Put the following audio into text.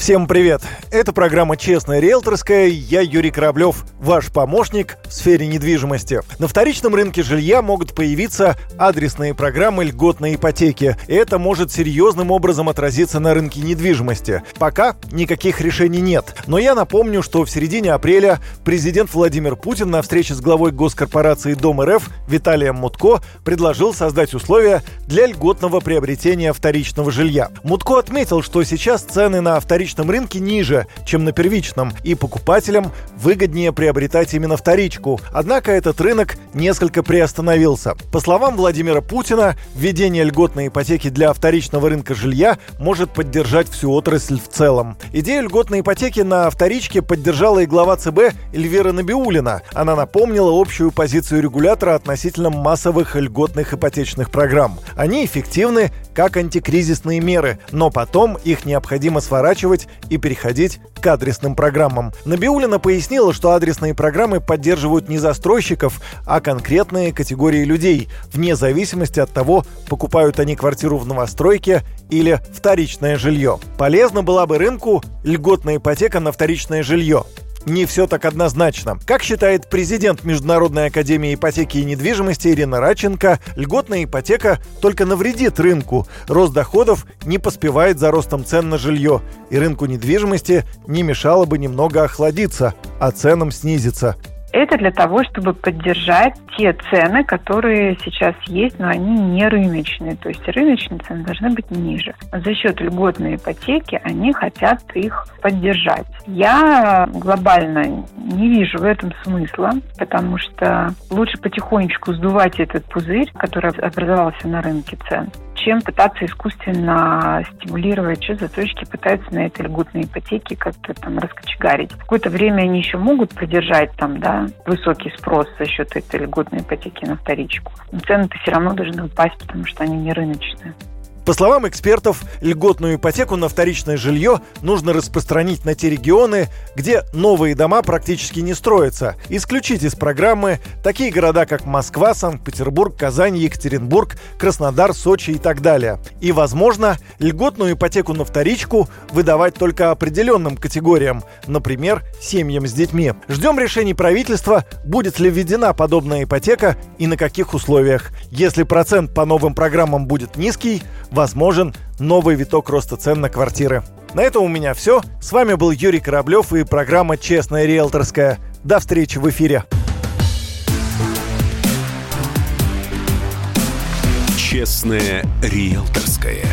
Всем привет! Это программа «Честная риэлторская». Я Юрий Кораблев, ваш помощник в сфере недвижимости. На вторичном рынке жилья могут появиться адресные программы льготной ипотеки. Это может серьезным образом отразиться на рынке недвижимости. Пока никаких решений нет. Но я напомню, что в середине апреля президент Владимир Путин на встрече с главой госкорпорации Дом РФ Виталием Мутко предложил создать условия для льготного приобретения вторичного жилья. Мутко отметил, что сейчас цены на вторичном рынке ниже, чем на первичном, и покупателям выгоднее приобретать именно вторичку. Однако этот рынок несколько приостановился. По словам Владимира Путина, введение льготной ипотеки для вторичного рынка жилья может поддержать всю отрасль в целом. Идею льготной ипотеки на вторичке поддержала и глава ЦБ Эльвира Набиулина. Она напомнила общую позицию регулятора относительно массовых льготных ипотечных программ. Они эффективны как антикризисные меры, но потом их необходимо сворачивать и переходить к адресным программам. Набиулина пояснила, что адресные программы поддерживают не застройщиков, а конкретные категории людей, вне зависимости от того, покупают они квартиру в новостройке или вторичное жилье. Полезно была бы рынку льготная ипотека на вторичное жилье не все так однозначно. Как считает президент Международной академии ипотеки и недвижимости Ирина Радченко, льготная ипотека только навредит рынку. Рост доходов не поспевает за ростом цен на жилье, и рынку недвижимости не мешало бы немного охладиться, а ценам снизиться. Это для того, чтобы поддержать те цены, которые сейчас есть, но они не рыночные. То есть рыночные цены должны быть ниже. За счет льготной ипотеки они хотят их поддержать. Я глобально не вижу в этом смысла, потому что лучше потихонечку сдувать этот пузырь, который образовался на рынке цен, чем пытаться искусственно стимулировать, что заточки пытаются на этой льготной ипотеке как-то там раскочегарить. Какое-то время они еще могут продержать там, да, высокий спрос за счет этой льготной ипотеки на вторичку. Но цены-то все равно должны упасть, потому что они не рыночные. По словам экспертов, льготную ипотеку на вторичное жилье нужно распространить на те регионы, где новые дома практически не строятся. Исключить из программы такие города, как Москва, Санкт-Петербург, Казань, Екатеринбург, Краснодар, Сочи и так далее. И, возможно, льготную ипотеку на вторичку выдавать только определенным категориям, например, семьям с детьми. Ждем решений правительства, будет ли введена подобная ипотека и на каких условиях. Если процент по новым программам будет низкий, возможен новый виток роста цен на квартиры. На этом у меня все. С вами был Юрий Кораблев и программа «Честная риэлторская». До встречи в эфире. «Честная риэлторская».